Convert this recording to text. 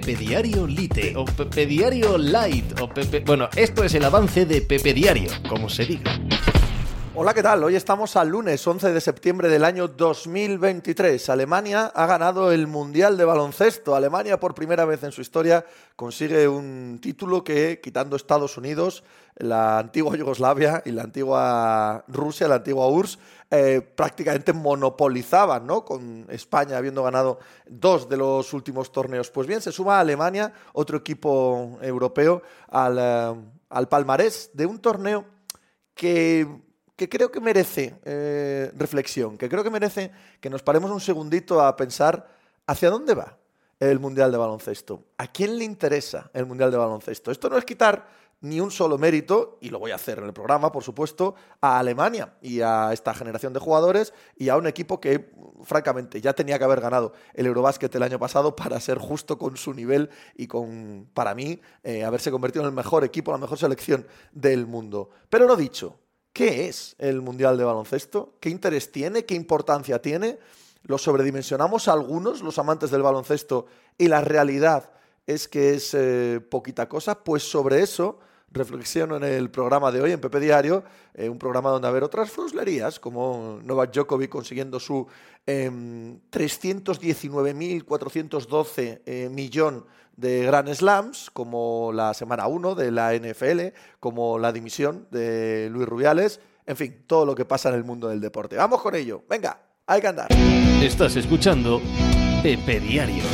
Pepe Diario Lite o Pepe Diario Light o Pepe... Bueno, esto es el avance de Pepe Diario, como se diga. Hola, ¿qué tal? Hoy estamos al lunes 11 de septiembre del año 2023. Alemania ha ganado el Mundial de Baloncesto. Alemania por primera vez en su historia consigue un título que, quitando Estados Unidos, la antigua Yugoslavia y la antigua Rusia, la antigua URSS, eh, prácticamente monopolizaban, ¿no? Con España habiendo ganado dos de los últimos torneos. Pues bien, se suma a Alemania, otro equipo europeo, al, eh, al palmarés de un torneo que que creo que merece eh, reflexión, que creo que merece que nos paremos un segundito a pensar hacia dónde va el Mundial de Baloncesto. ¿A quién le interesa el Mundial de Baloncesto? Esto no es quitar ni un solo mérito, y lo voy a hacer en el programa, por supuesto, a Alemania y a esta generación de jugadores y a un equipo que, francamente, ya tenía que haber ganado el Eurobásquet el año pasado para ser justo con su nivel y con, para mí, eh, haberse convertido en el mejor equipo, la mejor selección del mundo. Pero lo dicho, ¿Qué es el Mundial de Baloncesto? ¿Qué interés tiene? ¿Qué importancia tiene? ¿Lo sobredimensionamos algunos, los amantes del baloncesto, y la realidad es que es eh, poquita cosa? Pues sobre eso reflexiono en el programa de hoy, en Pepe Diario, eh, un programa donde haber otras fruslerías, como Novak Djokovic consiguiendo su eh, 319.412 eh, millón de Grand Slams, como la semana 1 de la NFL, como la dimisión de Luis Rubiales, en fin, todo lo que pasa en el mundo del deporte. Vamos con ello, venga, hay que andar. Estás escuchando Pepe Diario.